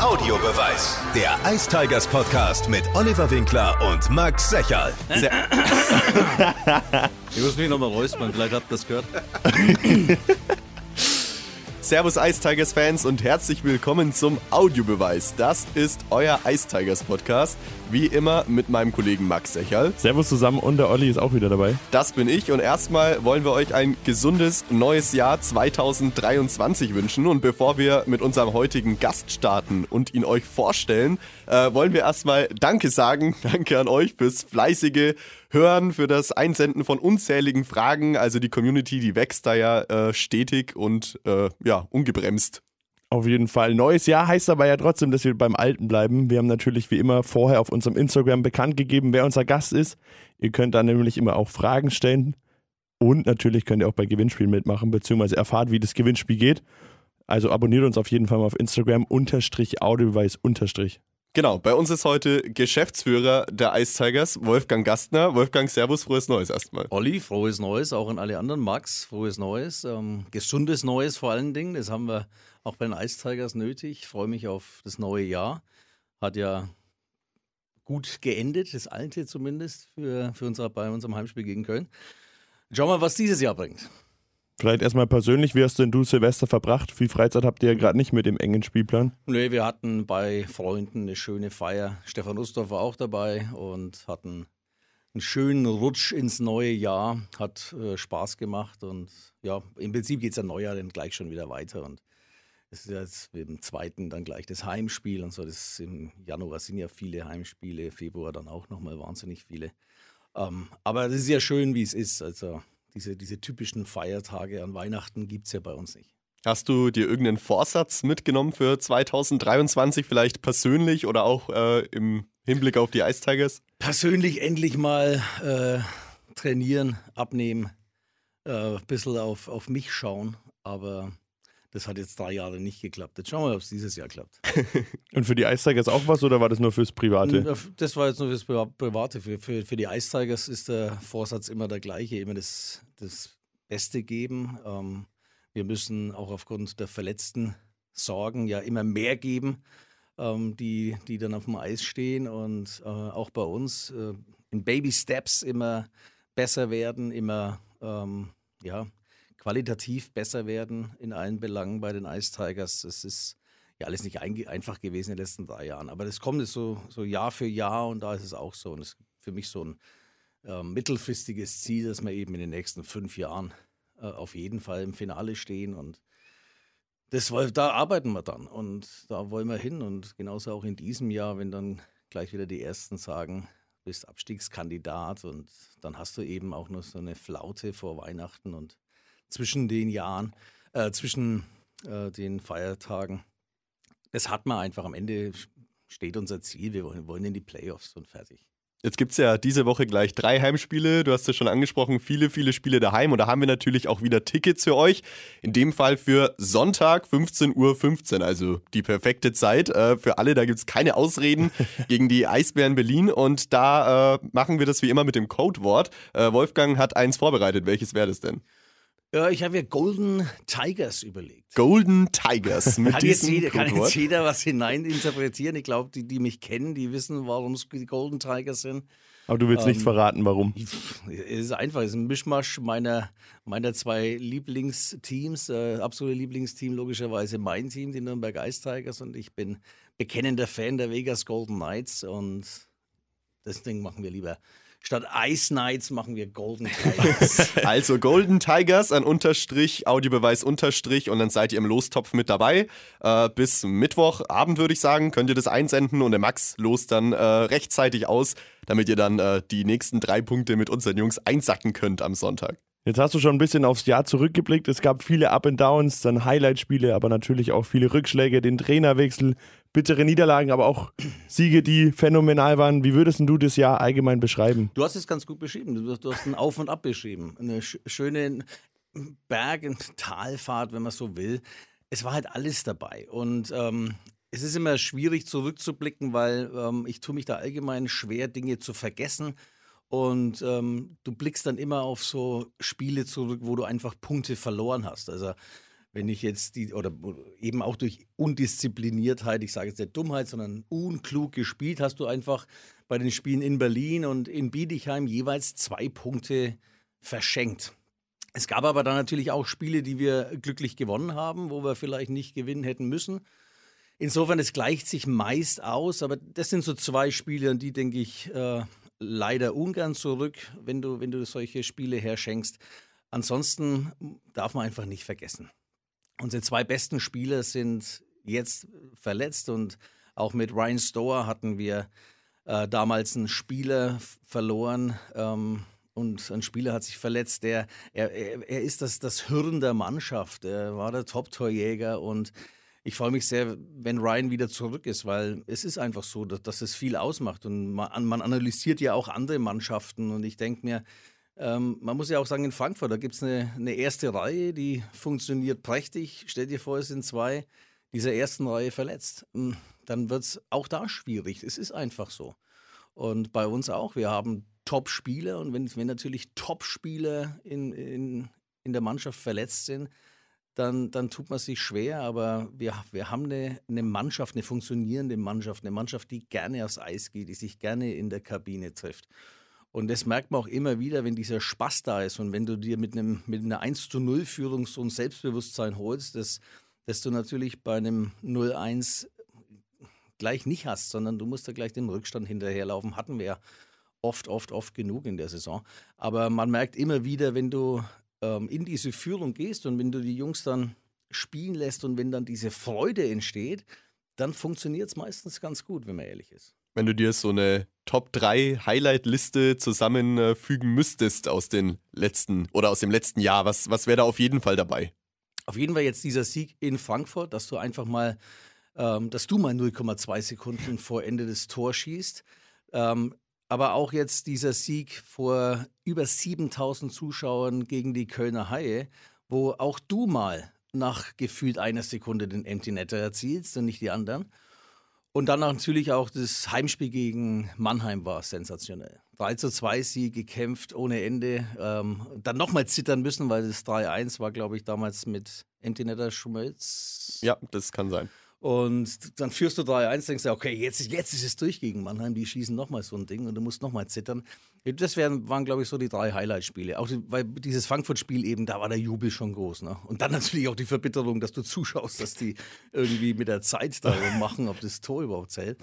Audiobeweis. Der Ice Tigers Podcast mit Oliver Winkler und Max Secherl. Ich muss mich nochmal räuspern, vielleicht habt ihr das gehört. Servus Ice Tigers Fans und herzlich willkommen zum Audiobeweis. Das ist euer Ice Tigers Podcast. Wie immer mit meinem Kollegen Max Secherl. Servus zusammen und der Olli ist auch wieder dabei. Das bin ich und erstmal wollen wir euch ein gesundes neues Jahr 2023 wünschen. Und bevor wir mit unserem heutigen Gast starten und ihn euch vorstellen, äh, wollen wir erstmal Danke sagen. Danke an euch fürs fleißige Hören, für das Einsenden von unzähligen Fragen. Also die Community, die wächst da ja äh, stetig und äh, ja, ungebremst. Auf jeden Fall. Neues Jahr heißt aber ja trotzdem, dass wir beim Alten bleiben. Wir haben natürlich wie immer vorher auf unserem Instagram bekannt gegeben, wer unser Gast ist. Ihr könnt da nämlich immer auch Fragen stellen. Und natürlich könnt ihr auch bei Gewinnspielen mitmachen, beziehungsweise erfahrt, wie das Gewinnspiel geht. Also abonniert uns auf jeden Fall mal auf Instagram, unterstrich Audiobeweis, unterstrich. Genau, bei uns ist heute Geschäftsführer der Ice Tigers, Wolfgang Gastner. Wolfgang, Servus, frohes Neues erstmal. Olli, frohes Neues, auch an alle anderen. Max, frohes Neues. Ähm, gesundes Neues vor allen Dingen. Das haben wir auch bei den Ice Tigers nötig. Ich freue mich auf das neue Jahr. Hat ja gut geendet, das alte zumindest, für, für unser, bei unserem Heimspiel gegen Köln. Schauen wir mal, was dieses Jahr bringt. Vielleicht erstmal persönlich, wie hast denn du Silvester verbracht? Viel Freizeit habt ihr ja gerade nicht mit dem engen Spielplan. Nee, wir hatten bei Freunden eine schöne Feier. Stefan Ustorf war auch dabei und hatten einen schönen Rutsch ins neue Jahr. Hat äh, Spaß gemacht und ja, im Prinzip geht es ja Neujahr dann gleich schon wieder weiter und es ist jetzt im zweiten dann gleich das Heimspiel und so. Das Im Januar sind ja viele Heimspiele, Februar dann auch nochmal wahnsinnig viele. Ähm, aber es ist ja schön, wie es ist. Also diese, diese typischen Feiertage an Weihnachten gibt es ja bei uns nicht. Hast du dir irgendeinen Vorsatz mitgenommen für 2023, vielleicht persönlich oder auch äh, im Hinblick auf die Ice Tigers? Persönlich endlich mal äh, trainieren, abnehmen, ein äh, bisschen auf, auf mich schauen, aber das hat jetzt drei Jahre nicht geklappt. Jetzt schauen wir mal, ob es dieses Jahr klappt. Und für die Ice Tigers auch was oder war das nur fürs Private? Das war jetzt nur fürs Private. Für, für, für die Ice Tigers ist der Vorsatz immer der gleiche, immer das, das Beste geben. Ähm, wir müssen auch aufgrund der verletzten Sorgen ja immer mehr geben, ähm, die, die dann auf dem Eis stehen und äh, auch bei uns äh, in Baby Steps immer besser werden, immer ähm, ja, qualitativ besser werden in allen Belangen bei den Ice Tigers. Es ist ja alles nicht ein, einfach gewesen in den letzten drei Jahren. Aber das kommt so, so Jahr für Jahr und da ist es auch so. Und es ist für mich so ein äh, mittelfristiges Ziel, dass wir eben in den nächsten fünf Jahren äh, auf jeden Fall im Finale stehen. Und das, da arbeiten wir dann und da wollen wir hin. Und genauso auch in diesem Jahr, wenn dann gleich wieder die Ersten sagen, bist Abstiegskandidat und dann hast du eben auch noch so eine Flaute vor Weihnachten und zwischen den Jahren, äh, zwischen äh, den Feiertagen. Das hat man einfach. Am Ende steht unser Ziel. Wir wollen, wollen in die Playoffs und fertig. Jetzt gibt es ja diese Woche gleich drei Heimspiele. Du hast ja schon angesprochen, viele, viele Spiele daheim. Und da haben wir natürlich auch wieder Tickets für euch. In dem Fall für Sonntag 15.15 Uhr, 15, also die perfekte Zeit äh, für alle. Da gibt es keine Ausreden gegen die Eisbären Berlin. Und da äh, machen wir das wie immer mit dem Codewort. Äh, Wolfgang hat eins vorbereitet. Welches wäre das denn? Ja, ich habe ja Golden Tigers überlegt. Golden Tigers. Mit kann, jetzt jeder, kann jetzt jeder was hineininterpretieren. Ich glaube, die, die mich kennen, die wissen, warum es die Golden Tigers sind. Aber du willst ähm, nicht verraten, warum? Es ist einfach, es ist ein Mischmasch meiner, meiner zwei Lieblingsteams. Äh, absolute Lieblingsteam, logischerweise mein Team, die Nürnberg Ice Tigers. Und ich bin bekennender Fan der Vegas Golden Knights. Und deswegen machen wir lieber Statt Ice Knights machen wir Golden Tigers. also Golden Tigers an Unterstrich, Audiobeweis Unterstrich und dann seid ihr im Lostopf mit dabei. Äh, bis Mittwochabend würde ich sagen, könnt ihr das einsenden und der Max lost dann äh, rechtzeitig aus, damit ihr dann äh, die nächsten drei Punkte mit unseren Jungs einsacken könnt am Sonntag. Jetzt hast du schon ein bisschen aufs Jahr zurückgeblickt. Es gab viele Up and Downs, dann Highlight-Spiele, aber natürlich auch viele Rückschläge, den Trainerwechsel, bittere Niederlagen, aber auch Siege, die phänomenal waren. Wie würdest du das Jahr allgemein beschreiben? Du hast es ganz gut beschrieben. Du, hast ein Auf und Ab beschrieben. Eine sch schöne Berg- und Talfahrt, wenn man so will. Es war halt alles dabei. Und ähm, es ist immer schwierig zurückzublicken, weil ähm, ich tue mich da allgemein schwer, Dinge zu vergessen und ähm, du blickst dann immer auf so Spiele zurück, wo du einfach Punkte verloren hast. Also wenn ich jetzt die, oder eben auch durch Undiszipliniertheit, ich sage jetzt nicht Dummheit, sondern unklug gespielt, hast du einfach bei den Spielen in Berlin und in Bietigheim jeweils zwei Punkte verschenkt. Es gab aber dann natürlich auch Spiele, die wir glücklich gewonnen haben, wo wir vielleicht nicht gewinnen hätten müssen. Insofern, es gleicht sich meist aus, aber das sind so zwei Spiele, an die denke ich äh, leider ungern zurück, wenn du, wenn du solche Spiele herschenkst. Ansonsten darf man einfach nicht vergessen. Unsere zwei besten Spieler sind jetzt verletzt und auch mit Ryan Stower hatten wir äh, damals einen Spieler verloren. Ähm, und ein Spieler hat sich verletzt, der, er, er, ist das, das Hirn der Mannschaft. Er war der Top-Torjäger und ich freue mich sehr, wenn Ryan wieder zurück ist, weil es ist einfach so, dass, dass es viel ausmacht. Und man, man analysiert ja auch andere Mannschaften und ich denke mir, ähm, man muss ja auch sagen, in Frankfurt, da gibt es eine, eine, erste Reihe, die funktioniert prächtig. Stell dir vor, es sind zwei dieser ersten Reihe verletzt. Hm, dann wird es auch da schwierig. Es ist einfach so. Und bei uns auch. Wir haben Top-Spieler und wenn, wenn natürlich Top-Spieler in, in, in der Mannschaft verletzt sind, dann, dann tut man sich schwer. Aber wir, wir haben eine, eine Mannschaft, eine funktionierende Mannschaft, eine Mannschaft, die gerne aufs Eis geht, die sich gerne in der Kabine trifft. Und das merkt man auch immer wieder, wenn dieser Spaß da ist und wenn du dir mit, einem, mit einer 1 zu 0 Führung so ein Selbstbewusstsein holst, das, das du natürlich bei einem 0-1 gleich nicht hast, sondern du musst da gleich den Rückstand hinterherlaufen. Hatten wir ja oft, oft, oft genug in der Saison. Aber man merkt immer wieder, wenn du ähm, in diese Führung gehst und wenn du die Jungs dann spielen lässt und wenn dann diese Freude entsteht, dann funktioniert es meistens ganz gut, wenn man ehrlich ist wenn du dir so eine Top 3 Highlight-Liste zusammenfügen müsstest aus den letzten oder aus dem letzten Jahr, was, was wäre da auf jeden Fall dabei? Auf jeden Fall jetzt dieser Sieg in Frankfurt, dass du einfach mal, ähm, dass du mal 0,2 Sekunden vor Ende des Tors schießt. Ähm, aber auch jetzt dieser Sieg vor über 7000 Zuschauern gegen die Kölner Haie, wo auch du mal nach gefühlt einer Sekunde den Empty Netter erzielst und nicht die anderen. Und dann natürlich auch das Heimspiel gegen Mannheim war sensationell. 3 zu 2 sie gekämpft ohne Ende. Ähm, dann nochmal zittern müssen, weil das 3-1 war, glaube ich, damals mit Empty Netter Schmelz. Ja, das kann sein. Und dann führst du 3-1, denkst du, okay, jetzt, jetzt ist es durch gegen Mannheim, die schießen nochmal so ein Ding und du musst nochmal zittern. Das wären, waren, glaube ich, so die drei Highlight-Spiele. Auch weil dieses Frankfurt-Spiel eben, da war der Jubel schon groß. Ne? Und dann natürlich auch die Verbitterung, dass du zuschaust, dass die irgendwie mit der Zeit da machen, ob das Tor überhaupt zählt.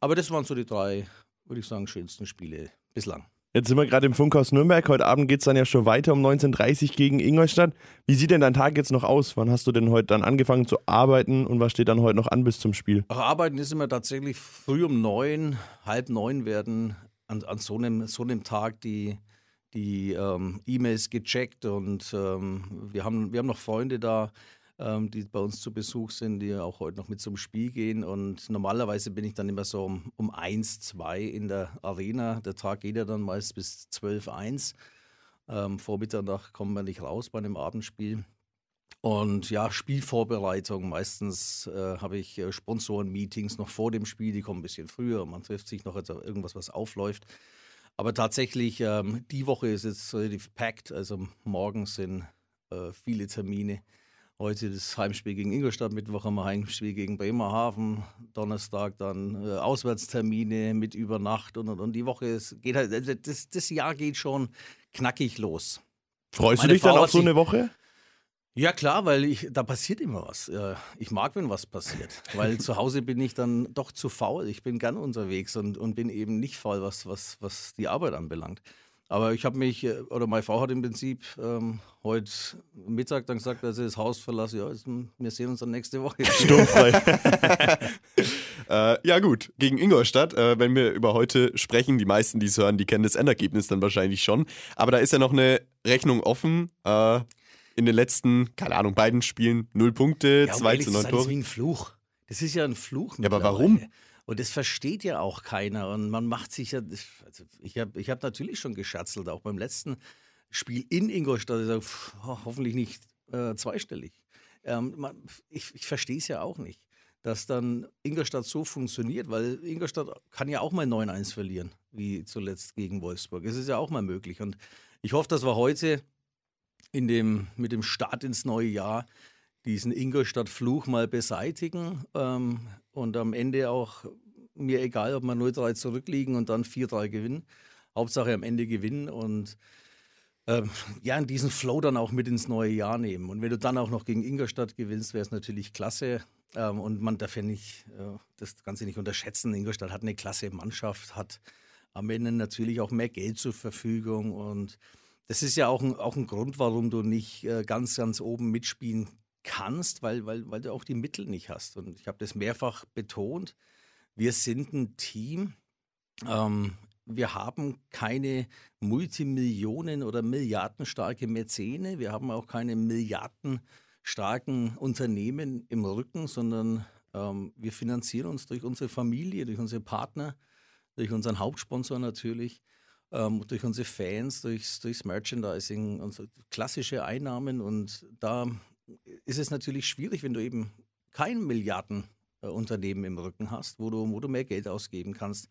Aber das waren so die drei, würde ich sagen, schönsten Spiele bislang. Jetzt sind wir gerade im Funkhaus Nürnberg. Heute Abend geht es dann ja schon weiter um 19.30 Uhr gegen Ingolstadt. Wie sieht denn dein Tag jetzt noch aus? Wann hast du denn heute dann angefangen zu arbeiten und was steht dann heute noch an bis zum Spiel? Ach, arbeiten ist immer tatsächlich früh um neun, halb neun werden an, an so, einem, so einem Tag die, die ähm, E-Mails gecheckt und ähm, wir, haben, wir haben noch Freunde da, ähm, die bei uns zu Besuch sind, die auch heute noch mit zum Spiel gehen. Und normalerweise bin ich dann immer so um, um 1, 2 in der Arena. Der Tag geht ja dann meist bis 12, 1. Ähm, vor Mitternacht kommen wir nicht raus bei einem Abendspiel. Und ja, Spielvorbereitung. Meistens äh, habe ich äh, Sponsoren-Meetings noch vor dem Spiel, die kommen ein bisschen früher. Man trifft sich noch also irgendwas, was aufläuft. Aber tatsächlich, ähm, die Woche ist jetzt relativ packed. Also morgen sind äh, viele Termine. Heute das Heimspiel gegen Ingolstadt, Mittwoch haben wir Heimspiel gegen Bremerhaven, Donnerstag dann äh, Auswärtstermine mit Übernacht und, und, und die Woche ist, geht halt, also das, das Jahr geht schon knackig los. Freust Meine du dich Frau dann auf so eine Woche? Ja klar, weil ich, da passiert immer was. Ich mag, wenn was passiert, weil zu Hause bin ich dann doch zu faul. Ich bin gern unterwegs und, und bin eben nicht faul, was, was, was die Arbeit anbelangt. Aber ich habe mich, äh, oder meine Frau hat im Prinzip ähm, heute Mittag dann gesagt, dass ich das Haus verlasse. Ja, wir sehen uns dann nächste Woche. Sturmfrei. äh, ja, gut. Gegen Ingolstadt, äh, wenn wir über heute sprechen, die meisten, die es hören, die kennen das Endergebnis dann wahrscheinlich schon. Aber da ist ja noch eine Rechnung offen. Äh, in den letzten, keine Ahnung, beiden Spielen null Punkte, ja, zwei zu neun Tore. Das ist wie ein Fluch. Das ist ja ein Fluch. Ja, aber warum? Und das versteht ja auch keiner. Und man macht sich ja, also ich habe ich hab natürlich schon geschatzelt, auch beim letzten Spiel in Ingolstadt. Ich sag, pff, hoffentlich nicht äh, zweistellig. Ähm, man, ich ich verstehe es ja auch nicht, dass dann Ingolstadt so funktioniert, weil Ingolstadt kann ja auch mal 9-1 verlieren, wie zuletzt gegen Wolfsburg. Es ist ja auch mal möglich. Und ich hoffe, dass wir heute in dem, mit dem Start ins neue Jahr diesen Ingolstadt-Fluch mal beseitigen ähm, und am Ende auch mir egal, ob wir 0-3 zurückliegen und dann 4-3 gewinnen. Hauptsache am Ende gewinnen und ähm, ja, in diesen Flow dann auch mit ins neue Jahr nehmen. Und wenn du dann auch noch gegen Ingolstadt gewinnst, wäre es natürlich klasse. Ähm, und man darf ja nicht äh, das Ganze nicht unterschätzen. Ingolstadt hat eine klasse Mannschaft, hat am Ende natürlich auch mehr Geld zur Verfügung. Und das ist ja auch ein, auch ein Grund, warum du nicht äh, ganz, ganz oben mitspielen kannst, weil, weil, weil du auch die Mittel nicht hast. Und ich habe das mehrfach betont. Wir sind ein Team. Ähm, wir haben keine Multimillionen- oder Milliardenstarke Mäzene. Wir haben auch keine milliardenstarken Unternehmen im Rücken, sondern ähm, wir finanzieren uns durch unsere Familie, durch unsere Partner, durch unseren Hauptsponsor natürlich, ähm, durch unsere Fans, durchs, durchs Merchandising, unsere klassische Einnahmen. Und da ist es natürlich schwierig, wenn du eben kein Milliardenunternehmen im Rücken hast, wo du, wo du mehr Geld ausgeben kannst.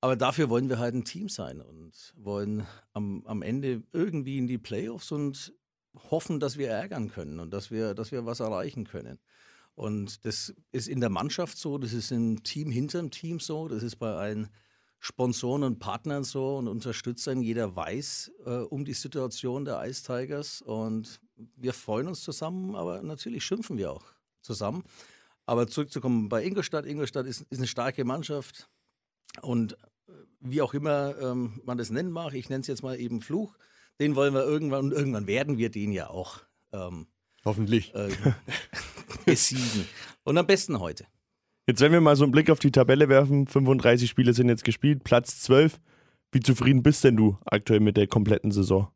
Aber dafür wollen wir halt ein Team sein und wollen am, am Ende irgendwie in die Playoffs und hoffen, dass wir ärgern können und dass wir, dass wir was erreichen können. Und das ist in der Mannschaft so, das ist im Team hinter dem Team so, das ist bei allen Sponsoren und Partnern so und Unterstützern. Jeder weiß äh, um die Situation der Ice Tigers und wir freuen uns zusammen, aber natürlich schimpfen wir auch zusammen. Aber zurückzukommen bei Ingolstadt. Ingolstadt ist, ist eine starke Mannschaft und äh, wie auch immer ähm, man das nennen mag, ich nenne es jetzt mal eben Fluch, den wollen wir irgendwann und irgendwann werden wir den ja auch ähm, hoffentlich äh, besiegen. Und am besten heute. Jetzt, wenn wir mal so einen Blick auf die Tabelle werfen, 35 Spiele sind jetzt gespielt, Platz 12. Wie zufrieden bist denn du aktuell mit der kompletten Saison?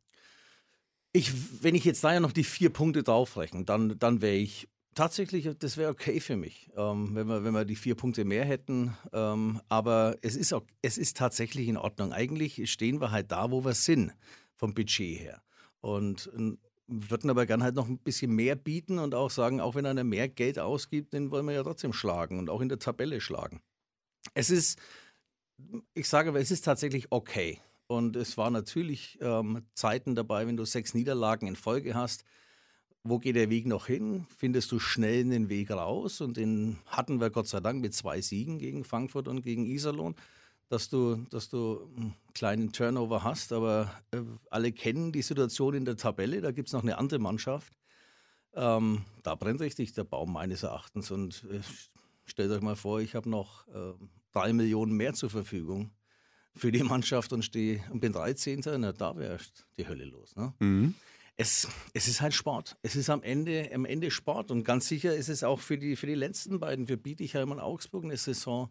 Ich, wenn ich jetzt da ja noch die vier Punkte draufrechne, dann, dann wäre ich tatsächlich, das wäre okay für mich, ähm, wenn, wir, wenn wir die vier Punkte mehr hätten. Ähm, aber es ist, auch, es ist tatsächlich in Ordnung. Eigentlich stehen wir halt da, wo wir sind, vom Budget her. Und ähm, würden aber gern halt noch ein bisschen mehr bieten und auch sagen, auch wenn einer mehr Geld ausgibt, den wollen wir ja trotzdem schlagen und auch in der Tabelle schlagen. Es ist, ich sage aber, es ist tatsächlich okay. Und es war natürlich ähm, Zeiten dabei, wenn du sechs Niederlagen in Folge hast. Wo geht der Weg noch hin? Findest du schnell den Weg raus? Und den hatten wir Gott sei Dank mit zwei Siegen gegen Frankfurt und gegen Iserlohn dass du, dass du einen kleinen Turnover hast, aber äh, alle kennen die Situation in der Tabelle. Da gibt es noch eine andere Mannschaft. Ähm, da brennt richtig der Baum meines Erachtens. Und äh, stellt euch mal vor, ich habe noch äh, drei Millionen mehr zur Verfügung für die Mannschaft und stehe und bin 13. Na, da wäre die Hölle los. Ne? Mhm. Es, es ist halt Sport. Es ist am Ende, am Ende Sport. Und ganz sicher ist es auch für die, für die letzten beiden, für Bietigheim und Augsburg, eine Saison,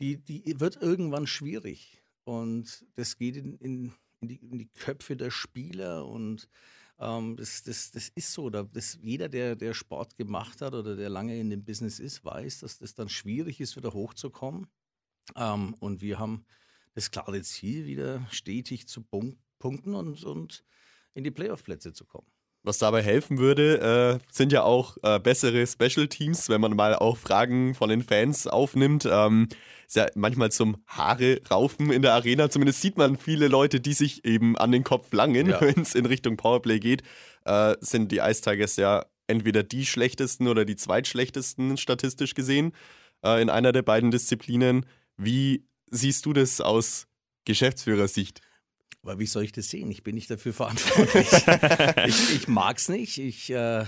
die, die wird irgendwann schwierig. Und das geht in, in, in, die, in die, Köpfe der Spieler und ähm, das, das, das ist so. Das, jeder, der, der Sport gemacht hat oder der lange in dem Business ist, weiß, dass das dann schwierig ist, wieder hochzukommen. Ähm, und wir haben das klare Ziel, wieder stetig zu punkten und, und in die Playoff-Plätze zu kommen. Was dabei helfen würde, äh, sind ja auch äh, bessere Special Teams, wenn man mal auch Fragen von den Fans aufnimmt. Ähm, ist ja manchmal zum Haare raufen in der Arena. Zumindest sieht man viele Leute, die sich eben an den Kopf langen, ja. wenn es in Richtung Powerplay geht. Äh, sind die Ice Tigers ja entweder die schlechtesten oder die zweitschlechtesten statistisch gesehen äh, in einer der beiden Disziplinen. Wie siehst du das aus Geschäftsführersicht? Aber wie soll ich das sehen? Ich bin nicht dafür verantwortlich. ich ich mag es nicht. Ich, äh,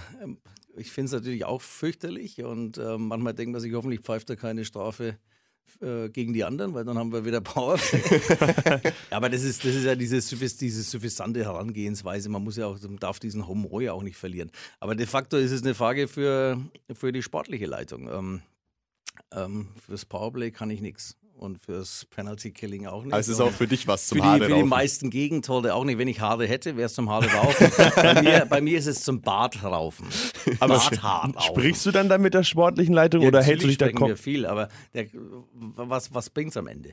ich finde es natürlich auch fürchterlich und äh, manchmal denkt man sich, hoffentlich pfeift er keine Strafe äh, gegen die anderen, weil dann haben wir wieder Power. Aber das ist, das ist ja diese, diese suffisante Herangehensweise. Man muss ja auch, man darf diesen Humor ja auch nicht verlieren. Aber de facto ist es eine Frage für, für die sportliche Leitung. Ähm, ähm, fürs Powerplay kann ich nichts und fürs Penalty Killing auch nicht. Also es ist auch für dich was zum die, Für die meisten Gegentore auch nicht. Wenn ich Haare hätte, wäre es zum Haare raufen. bei, mir, bei, mir, ist es zum Bart raufen. Aber Barthaar sprichst du dann da mit der sportlichen Leitung ja, oder hältst du dich da Kopf? viel, aber der, was, was bringt es am Ende?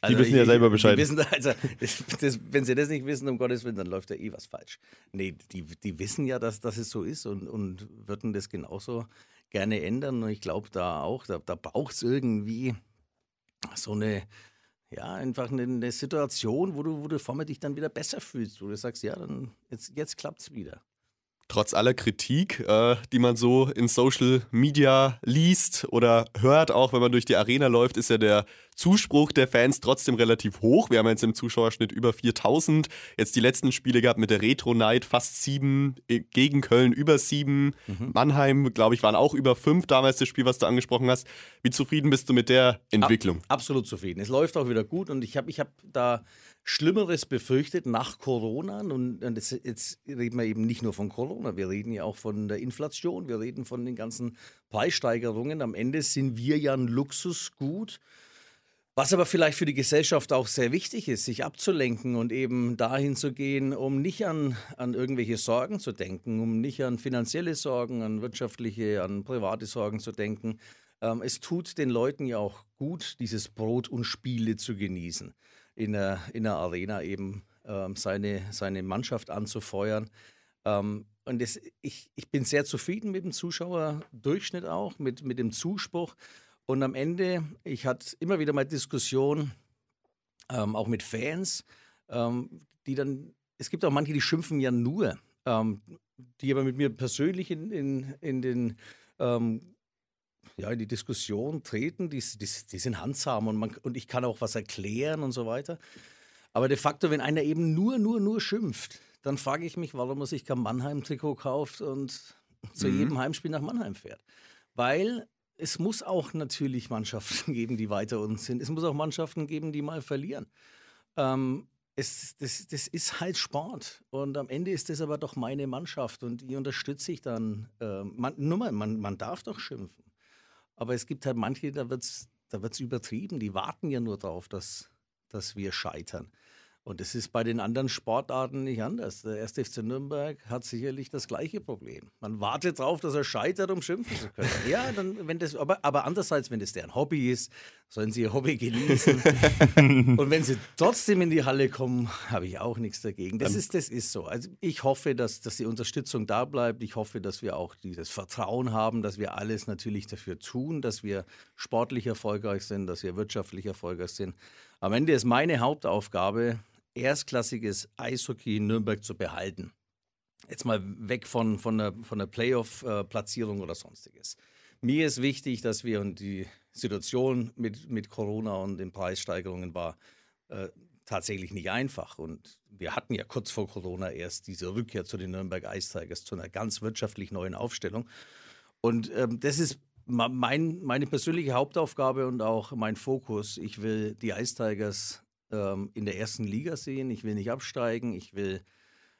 Also die wissen ja selber Bescheid. Wissen, also, das, das, wenn sie das nicht wissen, um Gottes Willen, dann läuft da eh was falsch. Nee, die, die wissen ja, dass, dass es so ist und, und würden das genauso gerne ändern. Und ich glaube da auch, da, da braucht es irgendwie so eine, ja, einfach eine, eine, Situation, wo du, wo du vor mir dich dann wieder besser fühlst, wo du sagst, ja, dann jetzt, jetzt klappt es wieder. Trotz aller Kritik, äh, die man so in Social Media liest oder hört, auch wenn man durch die Arena läuft, ist ja der Zuspruch der Fans trotzdem relativ hoch. Wir haben jetzt im Zuschauerschnitt über 4000. Jetzt die letzten Spiele gehabt mit der Retro Night fast sieben, äh, gegen Köln über sieben. Mhm. Mannheim, glaube ich, waren auch über fünf damals das Spiel, was du angesprochen hast. Wie zufrieden bist du mit der Entwicklung? Ab, absolut zufrieden. Es läuft auch wieder gut und ich habe ich hab da Schlimmeres befürchtet nach Corona. Und jetzt, jetzt, reden wir eben nicht nur von Corona, wir reden ja auch von der Inflation, wir reden von den ganzen Preissteigerungen. Am Ende sind wir ja ein Luxusgut. Was aber vielleicht für die Gesellschaft auch sehr wichtig ist, sich abzulenken und eben dahin zu gehen, um nicht an, an irgendwelche Sorgen zu denken, um nicht an finanzielle Sorgen, an wirtschaftliche, an private Sorgen zu denken. Ähm, es tut den Leuten ja auch gut, dieses Brot und Spiele zu genießen in der, in der Arena eben ähm, seine, seine Mannschaft anzufeuern. Ähm, und das, ich, ich bin sehr zufrieden mit dem Zuschauerdurchschnitt auch, mit, mit dem Zuspruch. Und am Ende, ich hatte immer wieder mal Diskussionen, ähm, auch mit Fans, ähm, die dann, es gibt auch manche, die schimpfen ja nur, ähm, die aber mit mir persönlich in, in, in den ähm, ja, in die Diskussion treten, die, die, die sind handsam und, man, und ich kann auch was erklären und so weiter. Aber de facto, wenn einer eben nur, nur, nur schimpft, dann frage ich mich, warum er sich kein Mannheim-Trikot kauft und zu mhm. jedem Heimspiel nach Mannheim fährt. Weil es muss auch natürlich Mannschaften geben, die weiter uns sind. Es muss auch Mannschaften geben, die mal verlieren. Ähm, es, das, das ist halt Sport. Und am Ende ist das aber doch meine Mannschaft und die unterstütze ich dann. Äh, man, nur mal, man, man darf doch schimpfen. Aber es gibt halt manche, da wird es da wird's übertrieben. Die warten ja nur darauf, dass, dass wir scheitern. Und das ist bei den anderen Sportarten nicht anders. Der 1. FC Nürnberg hat sicherlich das gleiche Problem. Man wartet darauf, dass er scheitert, um schimpfen zu können. Ja, dann, wenn das, aber, aber andererseits, wenn das deren Hobby ist, sollen sie ihr Hobby genießen. Und wenn sie trotzdem in die Halle kommen, habe ich auch nichts dagegen. Das ist, das ist so. Also ich hoffe, dass, dass die Unterstützung da bleibt. Ich hoffe, dass wir auch dieses Vertrauen haben, dass wir alles natürlich dafür tun, dass wir sportlich erfolgreich sind, dass wir wirtschaftlich erfolgreich sind. Am Ende ist meine Hauptaufgabe, erstklassiges Eishockey in Nürnberg zu behalten. Jetzt mal weg von, von der, von der Playoff-Platzierung oder sonstiges. Mir ist wichtig, dass wir, und die Situation mit, mit Corona und den Preissteigerungen war äh, tatsächlich nicht einfach. Und wir hatten ja kurz vor Corona erst diese Rückkehr zu den Nürnberg Ice Tigers, zu einer ganz wirtschaftlich neuen Aufstellung. Und ähm, das ist mein, meine persönliche Hauptaufgabe und auch mein Fokus. Ich will die Ice Tigers ähm, in der ersten Liga sehen. Ich will nicht absteigen. Ich will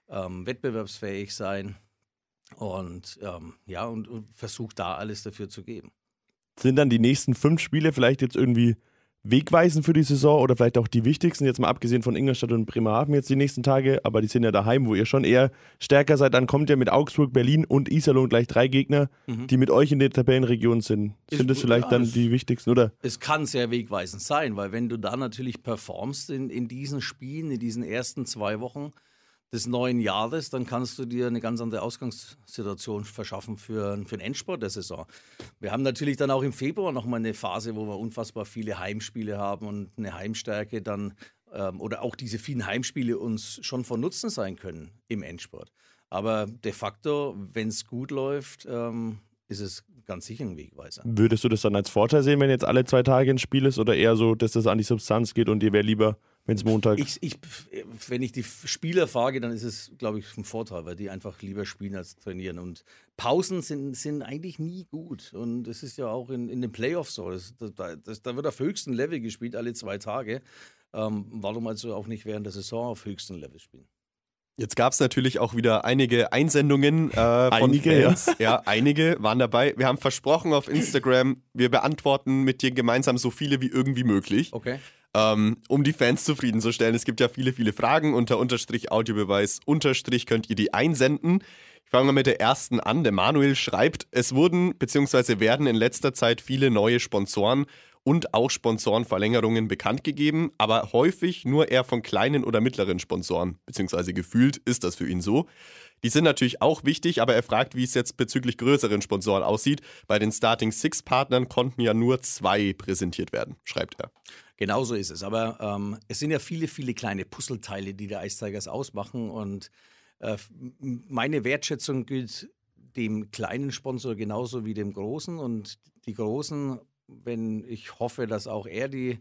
ähm, wettbewerbsfähig sein. Und ähm, ja, und, und versuche da alles dafür zu geben. Sind dann die nächsten fünf Spiele vielleicht jetzt irgendwie wegweisend für die Saison oder vielleicht auch die wichtigsten, jetzt mal abgesehen von Ingolstadt und Bremerhaven jetzt die nächsten Tage, aber die sind ja daheim, wo ihr schon eher stärker seid. Dann kommt ihr mit Augsburg, Berlin und Iserlohn gleich drei Gegner, mhm. die mit euch in der Tabellenregion sind. Ist sind das vielleicht ja, dann die wichtigsten, oder? Es kann sehr wegweisend sein, weil wenn du da natürlich performst in, in diesen Spielen, in diesen ersten zwei Wochen, des neuen Jahres, dann kannst du dir eine ganz andere Ausgangssituation verschaffen für, für den Endsport der Saison. Wir haben natürlich dann auch im Februar nochmal eine Phase, wo wir unfassbar viele Heimspiele haben und eine Heimstärke dann ähm, oder auch diese vielen Heimspiele uns schon von Nutzen sein können im Endsport. Aber de facto, wenn es gut läuft, ähm, ist es ganz sicher ein Wegweiser. Würdest du das dann als Vorteil sehen, wenn jetzt alle zwei Tage ein Spiel ist oder eher so, dass das an die Substanz geht und dir wäre lieber wenn es Montag. Ich, ich, wenn ich die Spieler frage, dann ist es, glaube ich, ein Vorteil, weil die einfach lieber spielen als trainieren. Und Pausen sind, sind eigentlich nie gut. Und es ist ja auch in, in den Playoffs so. Das, das, da wird auf höchstem Level gespielt, alle zwei Tage. Ähm, warum also auch nicht während der Saison auf höchstem Level spielen? Jetzt gab es natürlich auch wieder einige Einsendungen äh, von einige, Fans. Ja. ja, einige waren dabei. Wir haben versprochen auf Instagram, wir beantworten mit dir gemeinsam so viele wie irgendwie möglich. Okay um die Fans zufriedenzustellen. Es gibt ja viele, viele Fragen. Unter Unterstrich Audiobeweis Unterstrich könnt ihr die einsenden. Ich fange mal mit der ersten an. Der Manuel schreibt, es wurden bzw. werden in letzter Zeit viele neue Sponsoren und auch Sponsorenverlängerungen bekannt gegeben, aber häufig nur eher von kleinen oder mittleren Sponsoren, beziehungsweise gefühlt ist das für ihn so. Die sind natürlich auch wichtig, aber er fragt, wie es jetzt bezüglich größeren Sponsoren aussieht. Bei den Starting Six Partnern konnten ja nur zwei präsentiert werden, schreibt er. Genauso ist es. Aber ähm, es sind ja viele, viele kleine Puzzleteile, die der Ice ausmachen. Und Äh, meine Wertschätzung gilt dem kleinen Sponsor genauso wie dem großen. Und die großen, wenn ich hoffe, dass auch er die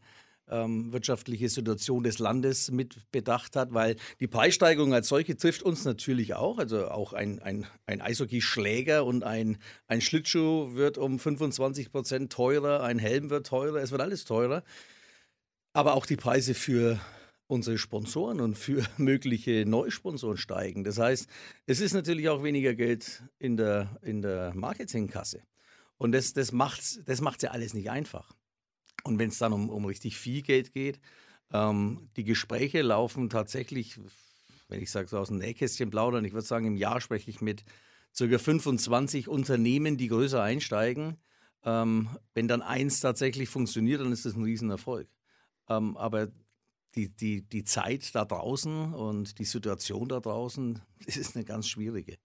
ähm, wirtschaftliche Situation des Landes mit bedacht hat, weil die Preissteigerung als solche trifft uns natürlich auch. Also auch ein, ein, ein Eishockey-Schläger und ein, ein Schlittschuh wird um 25 Prozent teurer, ein Helm wird teurer, es wird alles teurer. Aber auch die Preise für unsere Sponsoren und für mögliche Neusponsoren steigen. Das heißt, es ist natürlich auch weniger Geld in der, in der Marketingkasse. Und das, das macht es das macht's ja alles nicht einfach. Und wenn es dann um, um richtig viel Geld geht, ähm, die Gespräche laufen tatsächlich, wenn ich sage so aus dem Nähkästchen plaudern, ich würde sagen, im Jahr spreche ich mit ca. 25 Unternehmen, die größer einsteigen. Ähm, wenn dann eins tatsächlich funktioniert, dann ist das ein Riesenerfolg. Ähm, aber die, die, die Zeit da draußen und die Situation da draußen, das ist eine ganz schwierige.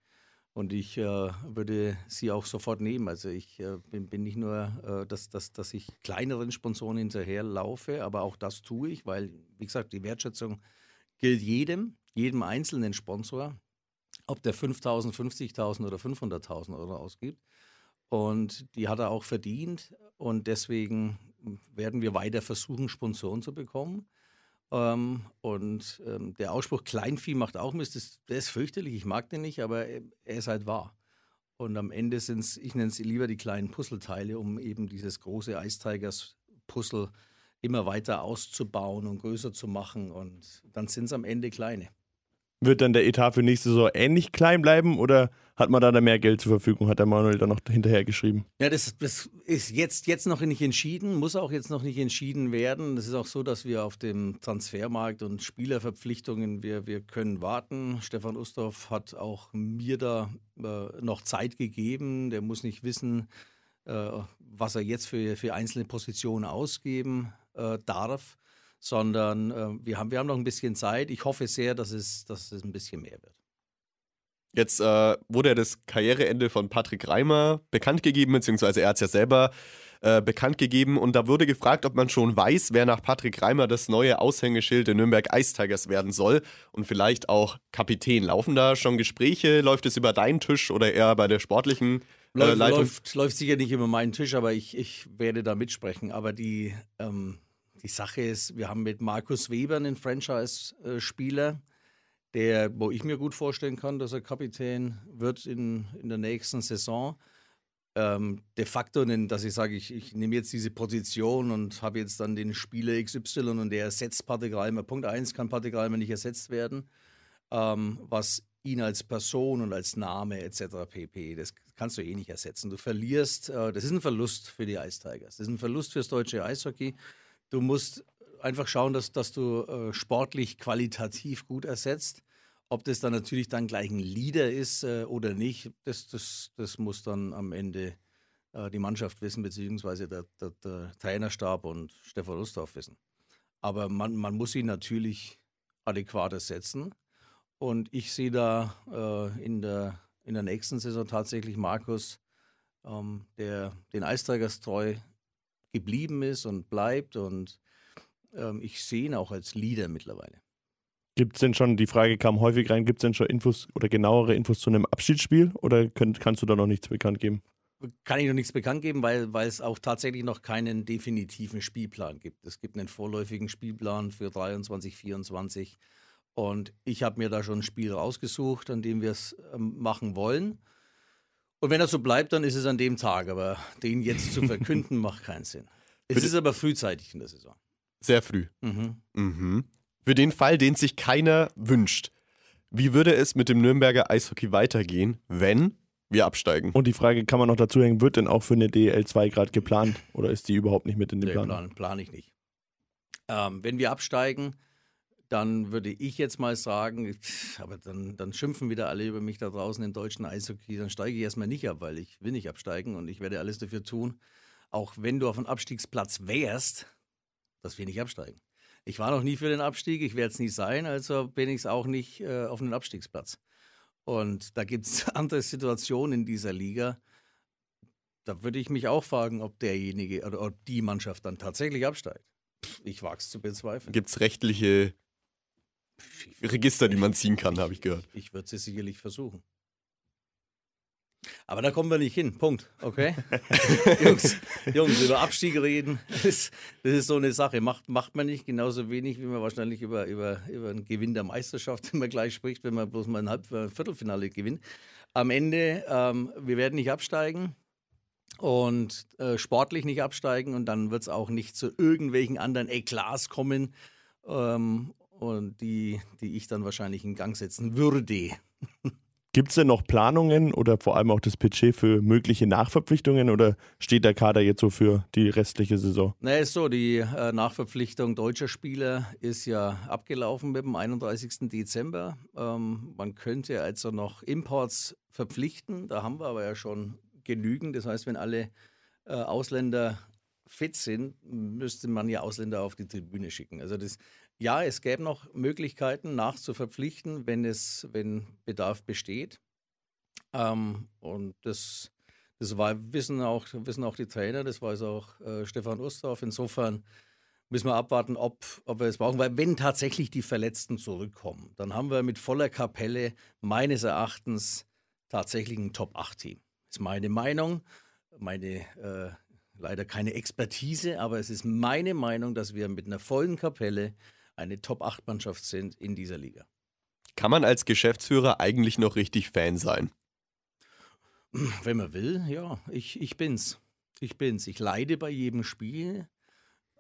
Und ich äh, würde sie auch sofort nehmen. Also ich äh, bin, bin, nicht nur, äh, dass, dass, dass ich kleineren Sponsoren hinterherlaufe, aber auch das tue ich, weil, wie gesagt, die Wertschätzung gilt jedem, jedem einzelnen Sponsor, ob der 5.000, 50.000 oder 500.000 Euro ausgibt. Und die hat er auch verdient. Und deswegen werden wir weiter versuchen, Sponsoren zu bekommen. Ähm, und ähm, der Ausspruch Kleinvieh macht auch Mist, das, der ist fürchterlich, ich mag den nicht, aber er ist halt wahr. Und am Ende sind es, ich nenne es lieber die kleinen Puzzleteile, um eben dieses große Eistigers-Puzzle immer weiter auszubauen und größer zu machen. Und dann sind es am Ende kleine. Wird dann der Etat für nächste Saison ähnlich klein bleiben oder hat man da, mehr Geld zur Verfügung, hat der Manuel dann noch hinterher geschrieben? Ja, das, das ist jetzt, jetzt noch nicht entschieden, muss auch jetzt noch nicht entschieden werden. Es ist auch so, dass wir auf dem Transfermarkt und Spielerverpflichtungen, wir, wir können warten. Stefan Ustorf hat auch mir da äh, noch Zeit gegeben. Der muss nicht wissen, äh, was er jetzt für, für einzelne Positionen ausgeben äh, darf sondern äh, wir, haben, wir haben noch ein bisschen Zeit. Ich hoffe sehr, dass es, dass es ein bisschen mehr wird. Jetzt äh, wurde ja das Karriereende von Patrick Reimer bekannt gegeben, beziehungsweise er hat es ja selber äh, bekannt gegeben. Und da wurde gefragt, ob man schon weiß, wer nach Patrick Reimer das neue Aushängeschild der Nürnberg Ice Tigers werden soll und vielleicht auch Kapitän. Laufen da schon Gespräche? Läuft es über deinen Tisch oder eher bei der sportlichen äh, läuft, Leitung? Läuft, läuft sicher nicht über meinen Tisch, aber ich, ich werde da mitsprechen. Aber die. Ähm die Sache ist, wir haben mit Markus Weber einen Franchise-Spieler, der, wo ich mir gut vorstellen kann, dass er Kapitän wird in, in der nächsten Saison. Ähm, de facto, dass ich sage, ich, ich nehme jetzt diese Position und habe jetzt dann den Spieler XY und der ersetzt Patrick Reimer. Punkt 1 kann Patrick Reimer nicht ersetzt werden. Ähm, was ihn als Person und als Name etc. pp. Das kannst du eh nicht ersetzen. Du verlierst, äh, das ist ein Verlust für die Ice Tigers. Das ist ein Verlust fürs deutsche Eishockey. Du musst einfach schauen, dass, dass du äh, sportlich qualitativ gut ersetzt. Ob das dann natürlich dann gleich ein Leader ist äh, oder nicht, das, das, das muss dann am Ende äh, die Mannschaft wissen, beziehungsweise der, der, der Trainerstab und Stefan Rustorf wissen. Aber man, man muss ihn natürlich adäquat ersetzen. Und ich sehe da äh, in, der, in der nächsten Saison tatsächlich Markus, ähm, der den Eisträgers treu geblieben ist und bleibt. Und ähm, ich sehe ihn auch als Leader mittlerweile. Gibt es denn schon, die Frage kam häufig rein, gibt es denn schon Infos oder genauere Infos zu einem Abschiedsspiel oder könnt, kannst du da noch nichts bekannt geben? Kann ich noch nichts bekannt geben, weil, weil es auch tatsächlich noch keinen definitiven Spielplan gibt. Es gibt einen vorläufigen Spielplan für 23, 24 und ich habe mir da schon ein Spiel rausgesucht, an dem wir es ähm, machen wollen. Und wenn das so bleibt, dann ist es an dem Tag. Aber den jetzt zu verkünden, macht keinen Sinn. Es ist aber frühzeitig in der Saison. Sehr früh. Mhm. Mhm. Für den Fall, den sich keiner wünscht. Wie würde es mit dem Nürnberger Eishockey weitergehen, wenn wir absteigen? Und die Frage kann man noch dazu hängen, wird denn auch für eine DL2 gerade geplant oder ist die überhaupt nicht mit in den nee, Plan? Plan plane ich nicht. Ähm, wenn wir absteigen, dann würde ich jetzt mal sagen, aber dann, dann schimpfen wieder alle über mich da draußen im deutschen Eishockey, dann steige ich erstmal nicht ab, weil ich will nicht absteigen und ich werde alles dafür tun, auch wenn du auf einem Abstiegsplatz wärst, dass wir nicht absteigen. Ich war noch nie für den Abstieg, ich werde es nie sein, also bin ich es auch nicht äh, auf einem Abstiegsplatz. Und da gibt es andere Situationen in dieser Liga. Da würde ich mich auch fragen, ob derjenige oder ob die Mannschaft dann tatsächlich absteigt. Ich wage es zu bezweifeln. Gibt es rechtliche Register, die man ziehen kann, habe ich gehört. Ich, würde es sicherlich versuchen. Aber da kommen wir nicht hin. Punkt. Okay? Jungs, Jungs, über Abstieg reden, das, das, ist so eine Sache. Macht, macht man nicht genauso wenig, wie man wahrscheinlich über, über, über einen Gewinn der Meisterschaft immer gleich spricht, wenn man bloß mal ein Halb Viertelfinale gewinnt. Am Ende, ähm, wir werden nicht absteigen und äh, sportlich nicht absteigen und dann wird es auch nicht zu irgendwelchen anderen Eklats kommen, ähm, und die, die ich dann wahrscheinlich in Gang setzen würde. Gibt es denn noch Planungen oder vor allem auch das Budget für mögliche Nachverpflichtungen oder steht der Kader jetzt so für die restliche Saison? Na, ist so, die äh, Nachverpflichtung deutscher Spieler ist ja abgelaufen mit dem 31. Dezember. Ähm, man könnte also noch Imports verpflichten, da haben wir aber ja schon genügend. Das heißt, wenn alle äh, Ausländer fit sind, müsste man ja Ausländer auf die Tribüne schicken. Also das ja, es gäbe noch Möglichkeiten nachzuverpflichten, wenn es, wenn Bedarf besteht. Ähm, und das, das war, wissen, auch, wissen auch die Trainer, das weiß auch äh, Stefan Ustorf. Insofern müssen wir abwarten, ob, ob wir es brauchen. Weil wenn tatsächlich die Verletzten zurückkommen, dann haben wir mit voller Kapelle meines Erachtens tatsächlich ein Top-8-Team. Das ist meine Meinung, meine äh, leider keine Expertise, aber es ist meine Meinung, dass wir mit einer vollen Kapelle eine Top-8-Mannschaft sind in dieser Liga. Kann man als Geschäftsführer eigentlich noch richtig Fan sein? Wenn man will, ja, ich, ich bin's. Ich bin's. Ich leide bei jedem Spiel.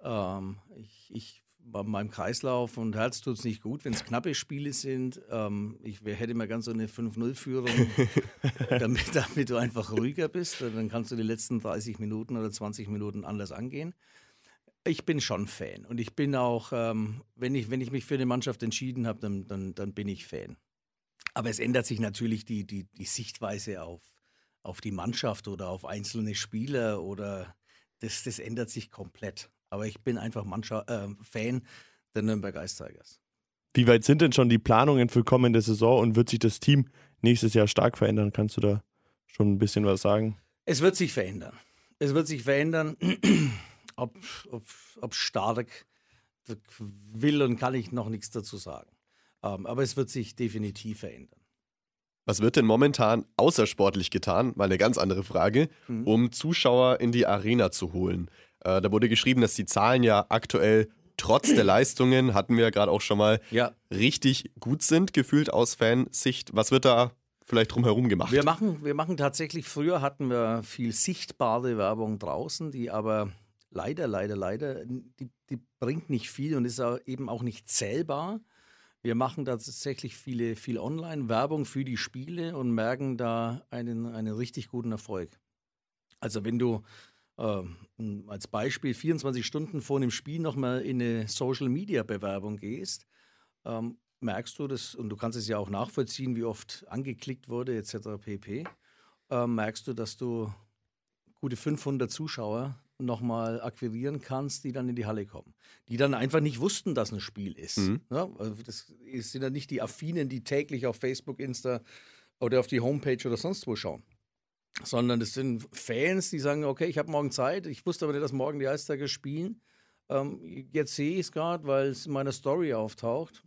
Ähm, ich, ich bei meinem Kreislauf und Herz tut es nicht gut, wenn es knappe Spiele sind. Ähm, ich hätte mal ganz so eine 5-0-Führung, damit, damit du einfach ruhiger bist. Dann kannst du die letzten 30 Minuten oder 20 Minuten anders angehen. Ich bin schon Fan und ich bin auch, ähm, wenn, ich, wenn ich mich für eine Mannschaft entschieden habe, dann, dann, dann bin ich Fan. Aber es ändert sich natürlich die, die, die Sichtweise auf, auf die Mannschaft oder auf einzelne Spieler oder das, das ändert sich komplett. Aber ich bin einfach Mannschaft, äh, Fan der Nürnberg Ice Tigers. Wie weit sind denn schon die Planungen für kommende Saison und wird sich das Team nächstes Jahr stark verändern? Kannst du da schon ein bisschen was sagen? Es wird sich verändern. Es wird sich verändern ob, ob, ob stark will und kann ich noch nichts dazu sagen. Ähm, aber es wird sich definitiv verändern. Was wird denn momentan außersportlich getan, mal eine ganz andere Frage, mhm. um Zuschauer in die Arena zu holen? Äh, da wurde geschrieben, dass die Zahlen ja aktuell trotz der Leistungen, hatten wir ja gerade auch schon mal, ja. richtig gut sind, gefühlt aus Fansicht. Was wird da vielleicht drumherum gemacht? Wir machen, wir machen tatsächlich, früher hatten wir viel sichtbare Werbung draußen, die aber leider, leider, leider, die, die bringt nicht viel und ist eben auch nicht zählbar. Wir machen tatsächlich viele, viel Online-Werbung für die Spiele und merken da einen, einen richtig guten Erfolg. Also wenn du äh, als Beispiel 24 Stunden vor einem Spiel nochmal in eine Social-Media-Bewerbung gehst, ähm, merkst du das, und du kannst es ja auch nachvollziehen, wie oft angeklickt wurde etc. pp, äh, merkst du, dass du gute 500 Zuschauer nochmal akquirieren kannst, die dann in die Halle kommen. Die dann einfach nicht wussten, dass ein Spiel ist. Mhm. Ja, also das sind ja nicht die Affinen, die täglich auf Facebook, Insta oder auf die Homepage oder sonst wo schauen. Sondern das sind Fans, die sagen, okay, ich habe morgen Zeit, ich wusste aber nicht, dass morgen die Eistage spielen. Ähm, jetzt sehe ich es gerade, weil es in meiner Story auftaucht.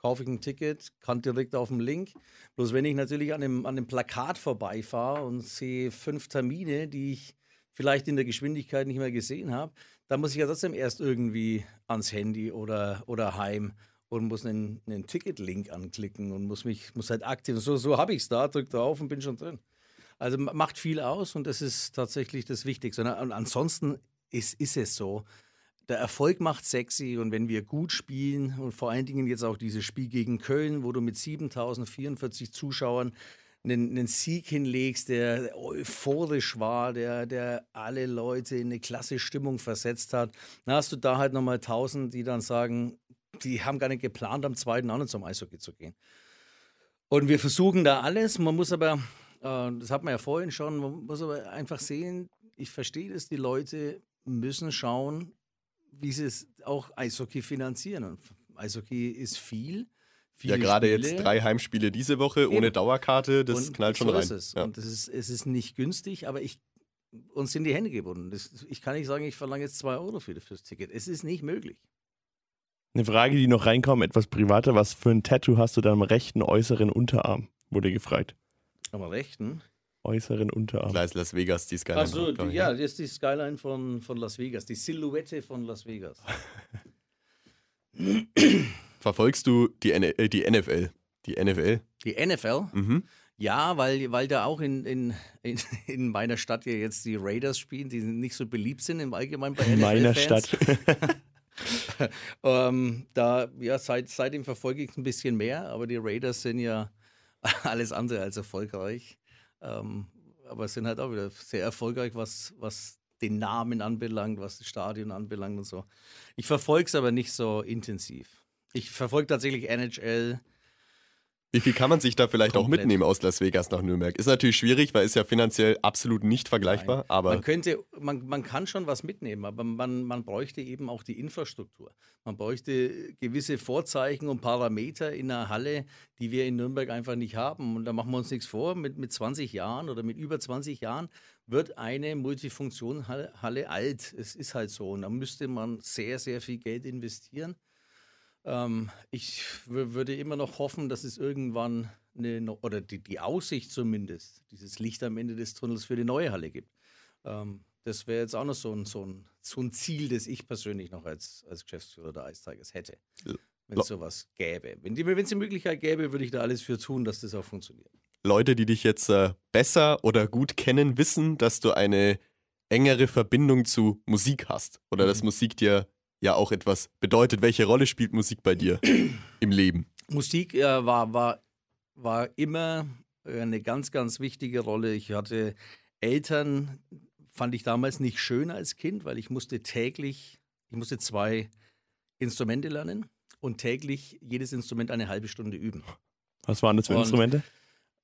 Kaufe ich ein Ticket, kann direkt auf dem Link. Bloß wenn ich natürlich an dem, an dem Plakat vorbeifahre und sehe fünf Termine, die ich vielleicht in der Geschwindigkeit nicht mehr gesehen habe, dann muss ich ja trotzdem erst irgendwie ans Handy oder, oder heim und muss einen, einen Ticket-Link anklicken und muss mich muss halt aktiv. So, so habe ich es da, drücke drauf und bin schon drin. Also macht viel aus und das ist tatsächlich das Wichtigste. Und ansonsten ist, ist es so. Der Erfolg macht sexy und wenn wir gut spielen und vor allen Dingen jetzt auch dieses Spiel gegen Köln, wo du mit 7044 Zuschauern einen, einen Sieg hinlegst, der euphorisch war, der, der alle Leute in eine klasse Stimmung versetzt hat, dann hast du da halt nochmal tausend, die dann sagen, die haben gar nicht geplant, am zweiten nicht zum Eishockey zu gehen. Und wir versuchen da alles. Man muss aber, äh, das hat man ja vorhin schon, man muss aber einfach sehen, ich verstehe das, die Leute müssen schauen, wie sie es auch Eishockey finanzieren. Und Eishockey ist viel. Viele ja, gerade jetzt drei Heimspiele diese Woche Eben. ohne Dauerkarte, das und knallt schon so rein. Ist es. Ja. Und das ist, es ist nicht günstig, aber ich, uns sind die Hände gebunden. Das, ich kann nicht sagen, ich verlange jetzt zwei Euro für das Ticket. Es ist nicht möglich. Eine Frage, die noch reinkommt, etwas privater. Was für ein Tattoo hast du da am rechten äußeren Unterarm? Wurde gefragt. Am rechten? Äußeren Unterarm. Klar ist Las Vegas, die Skyline. Achso, ja, das ist die Skyline von, von Las Vegas, die Silhouette von Las Vegas. Verfolgst du die, N äh, die NFL? Die NFL? Die NFL? Mhm. Ja, weil, weil da auch in, in, in, in meiner Stadt ja jetzt die Raiders spielen, die nicht so beliebt sind im Allgemeinen bei NFL. In meiner. Stadt. ähm, da, ja, seit, seitdem verfolge ich es ein bisschen mehr, aber die Raiders sind ja alles andere als erfolgreich. Ähm, aber sind halt auch wieder sehr erfolgreich, was, was den Namen anbelangt, was das Stadion anbelangt und so. Ich verfolge es aber nicht so intensiv. Ich verfolge tatsächlich NHL. Wie viel kann man sich da vielleicht auch Komplett. mitnehmen aus Las Vegas nach Nürnberg? Ist natürlich schwierig, weil ist ja finanziell absolut nicht vergleichbar, aber Man könnte, man, man kann schon was mitnehmen, aber man, man bräuchte eben auch die Infrastruktur. Man bräuchte gewisse Vorzeichen und Parameter in einer Halle, die wir in Nürnberg einfach nicht haben. Und da machen wir uns nichts vor. Mit, mit 20 Jahren oder mit über 20 Jahren wird eine Multifunktionshalle alt. Es ist halt so. Und da müsste man sehr, sehr viel Geld investieren. Ähm, ich wür- würde immer noch hoffen, dass es irgendwann eine, oder die, die Aussicht zumindest, dieses Licht am Ende des Tunnels für die neue Halle gibt. Ähm, das wäre jetzt auch noch so ein, so, ein, so ein Ziel, das ich persönlich noch als, als Geschäftsführer der Ice Tigers hätte. Wenn es sowas gäbe. Wenn es die Möglichkeit gäbe, würde ich da alles für tun, dass das auch funktioniert. Leute, die dich jetzt äh, besser oder gut kennen, wissen, dass du eine engere Verbindung zu Musik hast oder dass Musik dir ja auch etwas bedeutet. Welche Rolle spielt Musik bei dir im Leben? Musik äh, war, war, war immer äh, eine ganz, ganz wichtige Rolle. Ich hatte Eltern, fand ich damals nicht schön als Kind, weil ich musste täglich, ich musste zwei Instrumente lernen und täglich jedes Instrument eine halbe Stunde üben. Was waren das für Und- Instrumente?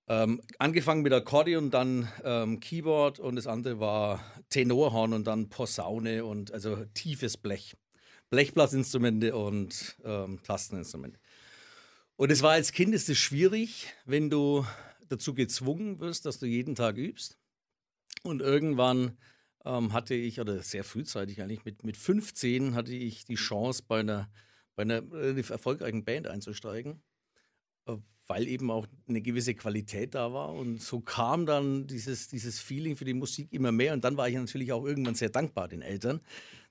Ähm, angefangen mit Akkordeon, dann ähm, Keyboard und das andere war Tenorhorn und dann Posaune und also tiefes Blech. Blechblasinstrumente und ähm, Tasteninstrumente. Und es war als Kind ist es schwierig, wenn du dazu gezwungen wirst, dass du jeden Tag übst. Und irgendwann ähm, hatte ich, oder sehr frühzeitig eigentlich, mit, mit 15 hatte ich die Chance, bei einer, bei einer relativ erfolgreichen Band einzusteigen äh, weil eben auch eine gewisse Qualität da war. Und so kam dann dieses, dieses Feeling für die Musik immer mehr. Und dann war ich natürlich auch irgendwann sehr dankbar den Eltern,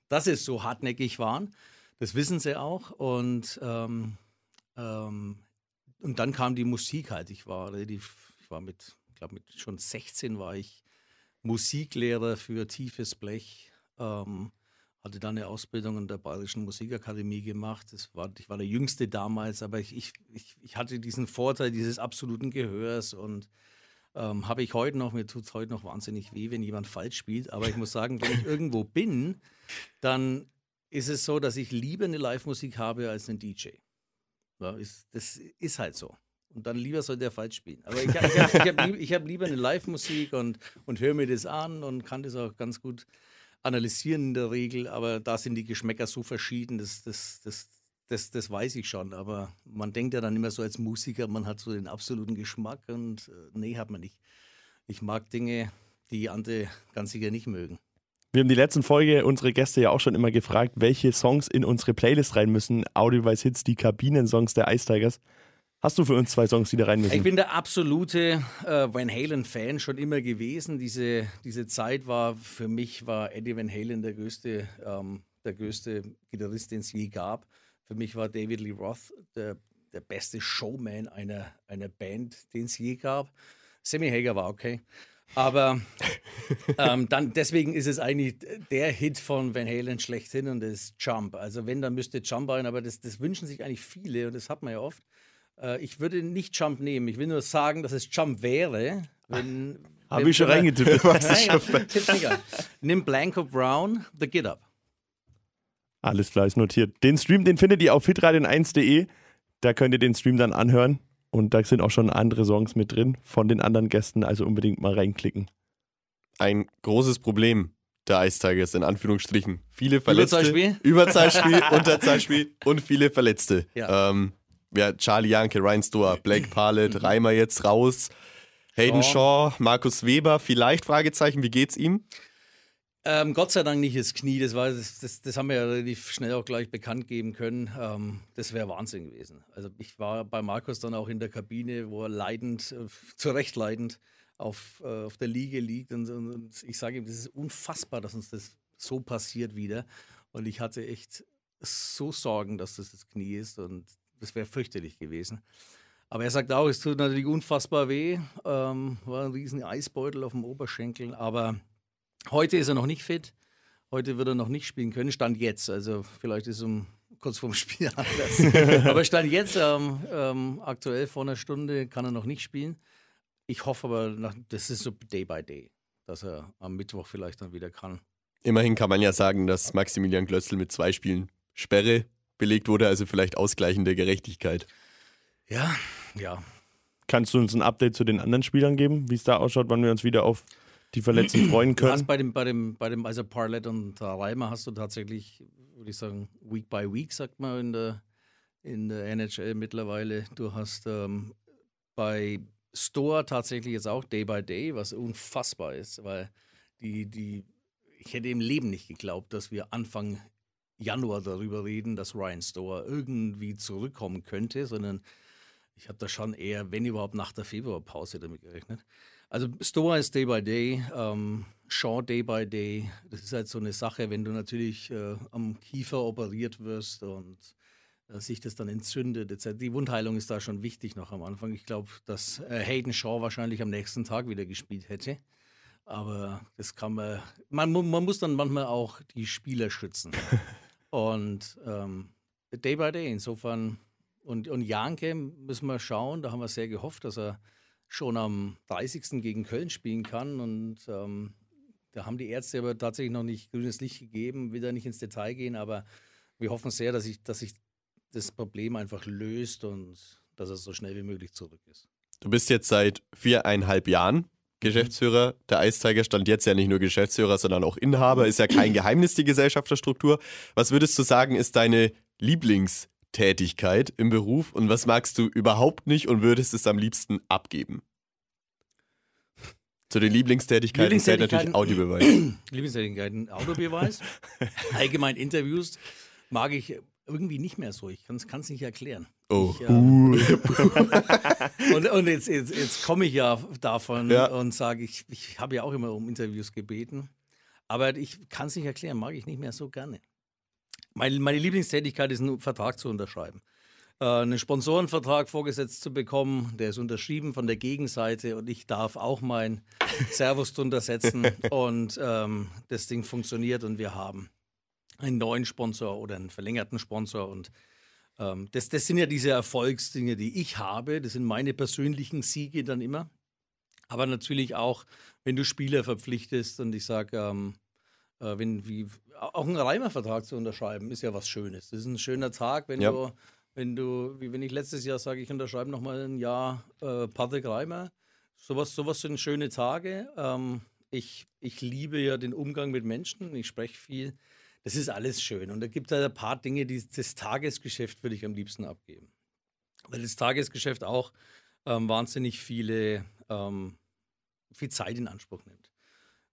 dass sie so hartnäckig waren. Das wissen sie auch. Und, ähm, ähm, und dann kam die Musik halt. Ich war relativ, ich war mit, ich glaube mit schon 16 war ich Musiklehrer für tiefes Blech. Ähm, hatte dann eine Ausbildung an der Bayerischen Musikakademie gemacht. War, ich war der Jüngste damals, aber ich, ich, ich hatte diesen Vorteil dieses absoluten Gehörs und ähm, habe ich heute noch, mir tut es heute noch wahnsinnig weh, wenn jemand falsch spielt. Aber ich muss sagen, wenn ich irgendwo bin, dann ist es so, dass ich lieber eine Live-Musik habe als einen DJ. Ja, ist, das ist halt so. Und dann lieber soll der falsch spielen. Aber ich, habe ich hab hab lieber eine Live-Musik und, und höre mir das an und kann das auch ganz gut analysieren in der Regel. Aber da sind die Geschmäcker so verschieden, das, das, das, das, das weiß ich schon. Aber man denkt ja dann immer so als Musiker, man hat so den absoluten Geschmack und äh, nee, hat man nicht. Ich mag Dinge, die andere ganz sicher nicht mögen. Wir haben die letzten Folge unsere Gäste ja auch schon immer gefragt, welche Songs in unsere Playlist rein müssen. Audioweis Hits, die Kabinensongs der Ice Tigers. Hast du für uns zwei Songs, die da rein müssen? Ich bin der absolute äh, Van Halen-Fan schon immer gewesen. Diese, diese Zeit war für mich war Eddie Van Halen der größte, ähm, der größte Gitarrist, den es je gab. Für mich war David Lee Roth der, der beste Showman einer, einer Band, den es je gab. Sammy Hager war okay. Aber ähm, dann, deswegen ist es eigentlich der Hit von Van Halen schlechthin und das ist Jump. Also wenn, dann müsste Jump rein, aber das, das wünschen sich eigentlich viele und das hat man ja oft. Äh, ich würde nicht Jump nehmen. Ich will nur sagen, dass es Jump wäre. Wenn, Habe ich schon reingetippt. Nimm Blanco Brown, The Get Up. Alles klar, ist notiert. Den Stream, den findet ihr auf hitradion1.de. Da könnt ihr den Stream dann anhören. Und da sind auch schon andere Songs mit drin von den anderen Gästen. Also unbedingt mal reinklicken. Ein großes Problem der Ice Tigers, in Anführungsstrichen. Viele Verletzte. Überzahlspiel? Überzahlspiel, Unterzahlspiel und viele Verletzte. Ja. Ähm, ja, Charlie Janke, Ryan Stoa, Blake Parlett, Reimer jetzt raus. Hayden Shaw, Markus Weber, vielleicht Fragezeichen, wie geht's ihm? Ähm, Gott sei Dank nicht das Knie, das, war, das, das, das haben wir ja relativ schnell auch gleich bekannt geben können. Ähm, das wäre Wahnsinn gewesen. Also ich war bei Markus dann auch in der Kabine, wo er leidend, äh, zu Recht leidend auf, äh, auf der Liege liegt. Und, und, ich sage ihm, das ist unfassbar, dass uns das so passiert wieder. Und ich hatte echt so Sorgen, dass das das Knie ist und das wäre fürchterlich gewesen. Aber er sagt auch, es tut natürlich unfassbar weh. Ähm, war ein riesen Eisbeutel auf dem Oberschenkel, aber Heute ist er noch nicht fit. Heute wird er noch nicht spielen können. Stand jetzt. Also vielleicht ist um kurz vorm Spiel anders. aber Stand jetzt, ähm, ähm, aktuell vor einer Stunde, kann er noch nicht spielen. Ich hoffe aber, nach, das ist so Day by Day, dass er am Mittwoch vielleicht dann wieder kann. Immerhin kann man ja sagen, dass Maximilian Glötzl mit zwei Spielen Sperre belegt wurde, also vielleicht ausgleichende Gerechtigkeit. Ja, ja. Kannst du uns ein Update zu den anderen Spielern geben, wie es da ausschaut, wann wir uns wieder auf die Verletzten freuen können. Du hast bei dem, bei dem, bei dem, also Parlet und Reimer hast du tatsächlich, würde ich sagen, Week by Week, sagt man in der, in der NHL mittlerweile. Du hast ähm, bei Store tatsächlich jetzt auch Day by Day, was unfassbar ist, weil die, die, ich hätte im Leben nicht geglaubt, dass wir Anfang Januar darüber reden, dass Ryan Store irgendwie zurückkommen könnte, sondern ich habe da schon eher, wenn überhaupt, nach der Februarpause damit gerechnet. Also Stoa ist Day by Day, ähm, Shaw Day by Day. Das ist halt so eine Sache, wenn du natürlich äh, am Kiefer operiert wirst und äh, sich das dann entzündet. Etc. Die Wundheilung ist da schon wichtig noch am Anfang. Ich glaube, dass äh, Hayden Shaw wahrscheinlich am nächsten Tag wieder gespielt hätte. Aber das kann man, man, man muss dann manchmal auch die Spieler schützen. und ähm, Day by Day, insofern. Und, und Janke müssen wir schauen, da haben wir sehr gehofft, dass er schon am 30. gegen Köln spielen kann. Und ähm, da haben die Ärzte aber tatsächlich noch nicht grünes Licht gegeben, will da nicht ins Detail gehen, aber wir hoffen sehr, dass sich dass ich das Problem einfach löst und dass er so schnell wie möglich zurück ist. Du bist jetzt seit viereinhalb Jahren Geschäftsführer der Eistiger, stand jetzt ja nicht nur Geschäftsführer, sondern auch Inhaber, ist ja kein Geheimnis die Gesellschafterstruktur. Was würdest du sagen, ist deine Lieblings- Tätigkeit im Beruf und was magst du überhaupt nicht und würdest es am liebsten abgeben? Zu den Lieblingstätigkeiten, Lieblingstätigkeiten zählt natürlich Audiobeweis. Lieblingstätigkeiten, Audiobeweis. Allgemein Interviews mag ich irgendwie nicht mehr so. Ich kann es nicht erklären. Oh. Ich, ähm, und, und jetzt, jetzt, jetzt komme ich ja davon ja. und sage, ich, ich habe ja auch immer um Interviews gebeten. Aber ich kann es nicht erklären, mag ich nicht mehr so gerne. Meine, meine Lieblingstätigkeit ist, einen Vertrag zu unterschreiben. Äh, einen Sponsorenvertrag vorgesetzt zu bekommen, der ist unterschrieben von der Gegenseite und ich darf auch mein Servus drunter setzen und ähm, das Ding funktioniert und wir haben einen neuen Sponsor oder einen verlängerten Sponsor und ähm, das, das sind ja diese Erfolgsdinge, die ich habe. Das sind meine persönlichen Siege dann immer. Aber natürlich auch, wenn du Spieler verpflichtest und ich sage, ähm, äh, wenn, wie, auch einen Reimer-Vertrag zu unterschreiben, ist ja was Schönes. Das ist ein schöner Tag, wenn ja. du, wenn du, wie wenn ich letztes Jahr sage, ich unterschreibe nochmal ein Jahr äh, Patrick Reimer. Sowas, sowas sind schöne Tage. Ähm, ich, ich liebe ja den Umgang mit Menschen, ich spreche viel. Das ist alles schön. Und da gibt es halt ein paar Dinge, die das Tagesgeschäft würde ich am liebsten abgeben. Weil das Tagesgeschäft auch ähm, wahnsinnig viele, ähm, viel Zeit in Anspruch nimmt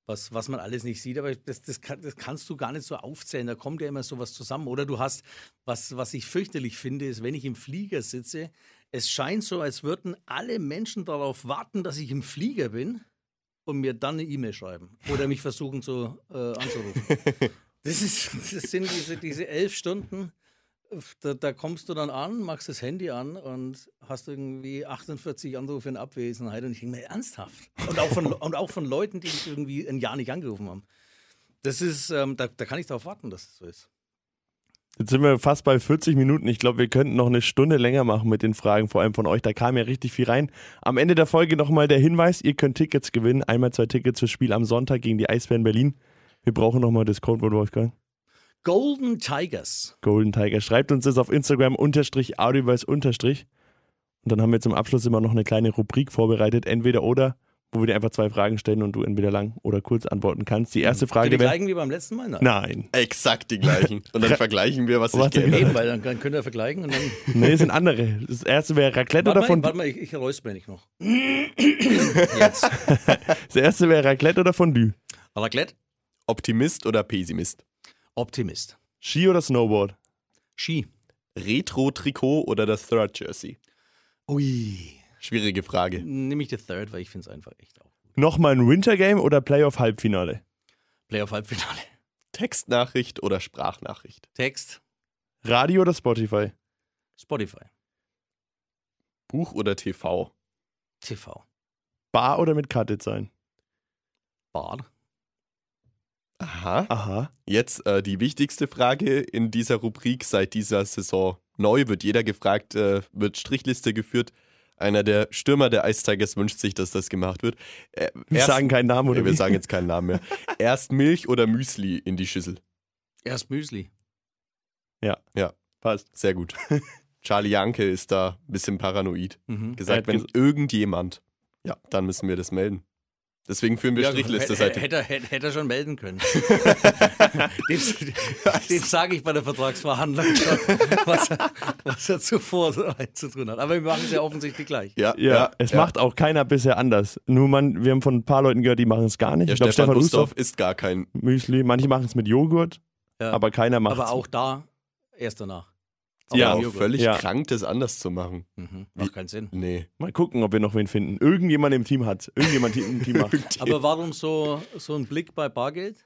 was, was man alles nicht sieht. Aber das, das, kann, das, kannst du gar nicht so aufzählen. Da kommt ja immer sowas zusammen. Oder du hast, was, was ich fürchterlich finde, ist, wenn ich im Flieger sitze, es scheint so, als würden alle Menschen darauf warten, dass ich im Flieger bin und mir dann eine E-Mail schreiben oder mich versuchen zu, äh, anzurufen. Das, ist, das sind diese, diese elf Stunden da, da, kommst du dann an, machst das Handy an und hast irgendwie 48 Anrufe in Abwesenheit und ich denke mir, ernsthaft? Und auch von, und auch von Leuten, die mich irgendwie ein Jahr nicht angerufen haben. Das ist, ähm, da, da kann ich darauf warten, dass es so ist. Jetzt sind wir fast bei 40 Minuten. Ich glaube, wir könnten noch eine Stunde länger machen mit den Fragen, vor allem von euch. Da kam ja richtig viel rein. Am Ende der Folge nochmal der Hinweis: Ihr könnt Tickets gewinnen. Einmal zwei Tickets fürs Spiel am Sonntag gegen die Eisbären Berlin. Wir brauchen nochmal das Codewort, Wolfgang. Golden Tigers. Golden Tigers. Schreibt uns das auf Instagram unterstrich Audiobeis unterstrich. Und dann haben wir zum Abschluss immer noch eine kleine Rubrik vorbereitet, entweder oder, wo wir dir einfach zwei Fragen stellen und du entweder lang oder kurz antworten kannst. Die erste Frage wäre... Die gleichen wie beim letzten Mal? Nein. Nein. Exakt die gleichen. Und dann vergleichen wir, was, was sich geändert Eben, weil dann, dann könnt ihr vergleichen und dann... Nee, es sind andere. Das erste wäre Raclette warte oder von... Warte mal, ich, ich räusper nicht noch. Jetzt. Das erste wäre Raclette oder Fondue? Raclette. Optimist oder Pessimist? Optimist. Ski oder Snowboard? Ski. Retro-Trikot oder das Third Jersey? Ui. Schwierige Frage. Nehme ich die Third, weil ich finde es einfach echt auch. Nochmal ein Wintergame oder Playoff-Halbfinale? Playoff-Halbfinale. Textnachricht oder Sprachnachricht? Text. Radio oder Spotify? Spotify. Buch oder TV? TV. Bar oder mit Karte sein? Bar. Aha. Aha. Jetzt äh, die wichtigste Frage in dieser Rubrik seit dieser Saison neu wird jeder gefragt, äh, wird Strichliste geführt. Einer der Stürmer der Ice Tigers wünscht sich, dass das gemacht wird. Äh, Wir erst- sagen keinen Namen oder Ja, wir wie? sagen jetzt keinen Namen mehr. Erst Milch oder Müsli in die Schüssel. Erst Müsli. Passt. Sehr gut. Charlie Janke ist da ein bisschen paranoid. Mhm. Gesagt, wenn irgendjemand, ja, dann müssen wir das melden. Deswegen führen wir Ja, Strichliste hätte, seit. hätte, er- hätte, hätte er schon melden können. dem dem sage ich bei der Vertragsverhandlung schon, was er, was er zuvor zu tun hat. Aber wir machen es ja offensichtlich gleich. Ja, Ja, es macht auch keiner bisher anders. Nur man, wir haben von ein paar Leuten gehört, die machen es gar nicht. Ja, ich glaube, Stefan Stefan Ustorf ist gar kein. Müsli, manche machen es mit Joghurt, Ja. aber keiner macht Aber auch da erst danach. Ja, Auch völlig Ja. krank, das anders zu machen. Mhm. Macht keinen Sinn. Nee. Mal gucken, ob wir noch wen finden. Irgendjemand im Team hat. Irgendjemand im Team macht. Aber warum so, so ein Blick bei Bargeld?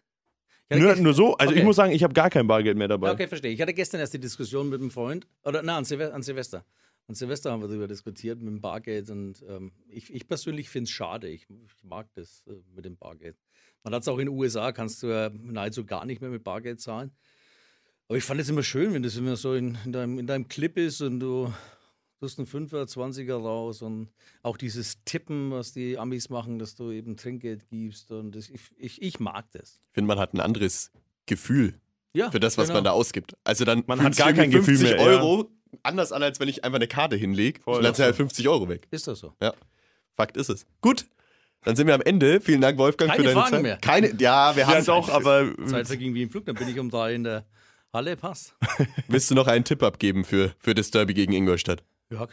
Nur, gestern- nur so, also Okay. ich muss sagen, ich habe gar kein Bargeld mehr dabei. Ja, okay, verstehe. Ich hatte gestern erst die Diskussion mit einem Freund, oder nein, an, Silve an Silvester. An Silvester haben wir darüber diskutiert mit dem Bargeld und ähm, ich, ich persönlich finde es schade. Ich, ich mag das äh, mit dem Bargeld. Man hat es auch in den USA, kannst du ja nahezu gar nicht mehr mit Bargeld zahlen. Aber ich fand es immer schön, wenn das immer so in, in, deinem, in deinem Clip ist und du tust einen 5er, 20er raus und auch dieses Tippen, was die Amis machen, dass du eben Trinkgeld gibst und das, ich, ich, ich mag das. Ich finde, man hat ein anderes Gefühl Ja, für das, was genau. man da ausgibt. Also dann Man hat gar kein Gefühl 50 mehr, ja. Euro anders an, als wenn ich einfach eine Karte hinlege. Und dann sind halt 50 Euro weg. Ist das so? Fakt ist es. Gut. Dann sind wir am Ende. Vielen Dank, Wolfgang, Keine für deine Fragen Zeit. mehr. Keine, ja, wir haben Ja, doch, aber Zeit verging wie im Flug, dann bin ich um drei in der Halle, passt. Willst du noch einen Tipp abgeben für, für das Derby gegen Ingolstadt? Ja,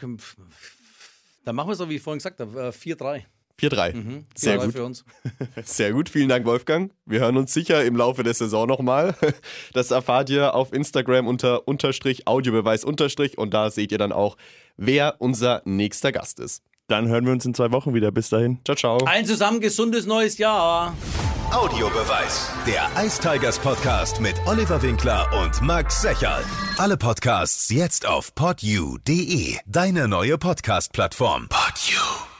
dann machen wir es so, wie ich vorhin gesagt habe, äh, 4-3. 4-3. Mhm. Sehr 4-3 gut. für uns. Sehr gut, vielen Dank, Wolfgang. Wir hören uns sicher im Laufe der Saison nochmal. Das erfahrt ihr auf Instagram unter Unterstrich, Audiobeweis Unterstrich und da seht ihr dann auch, wer unser nächster Gast ist. Dann hören wir uns in zwei Wochen wieder. Bis dahin. Ciao, ciao. Ein zusammen gesundes neues Jahr. Audiobeweis. Der Ice Tigers Podcast mit Oliver Winkler und Max Secherl. Alle Podcasts jetzt auf podyou.de. Deine neue Podcast-Plattform. Podyou.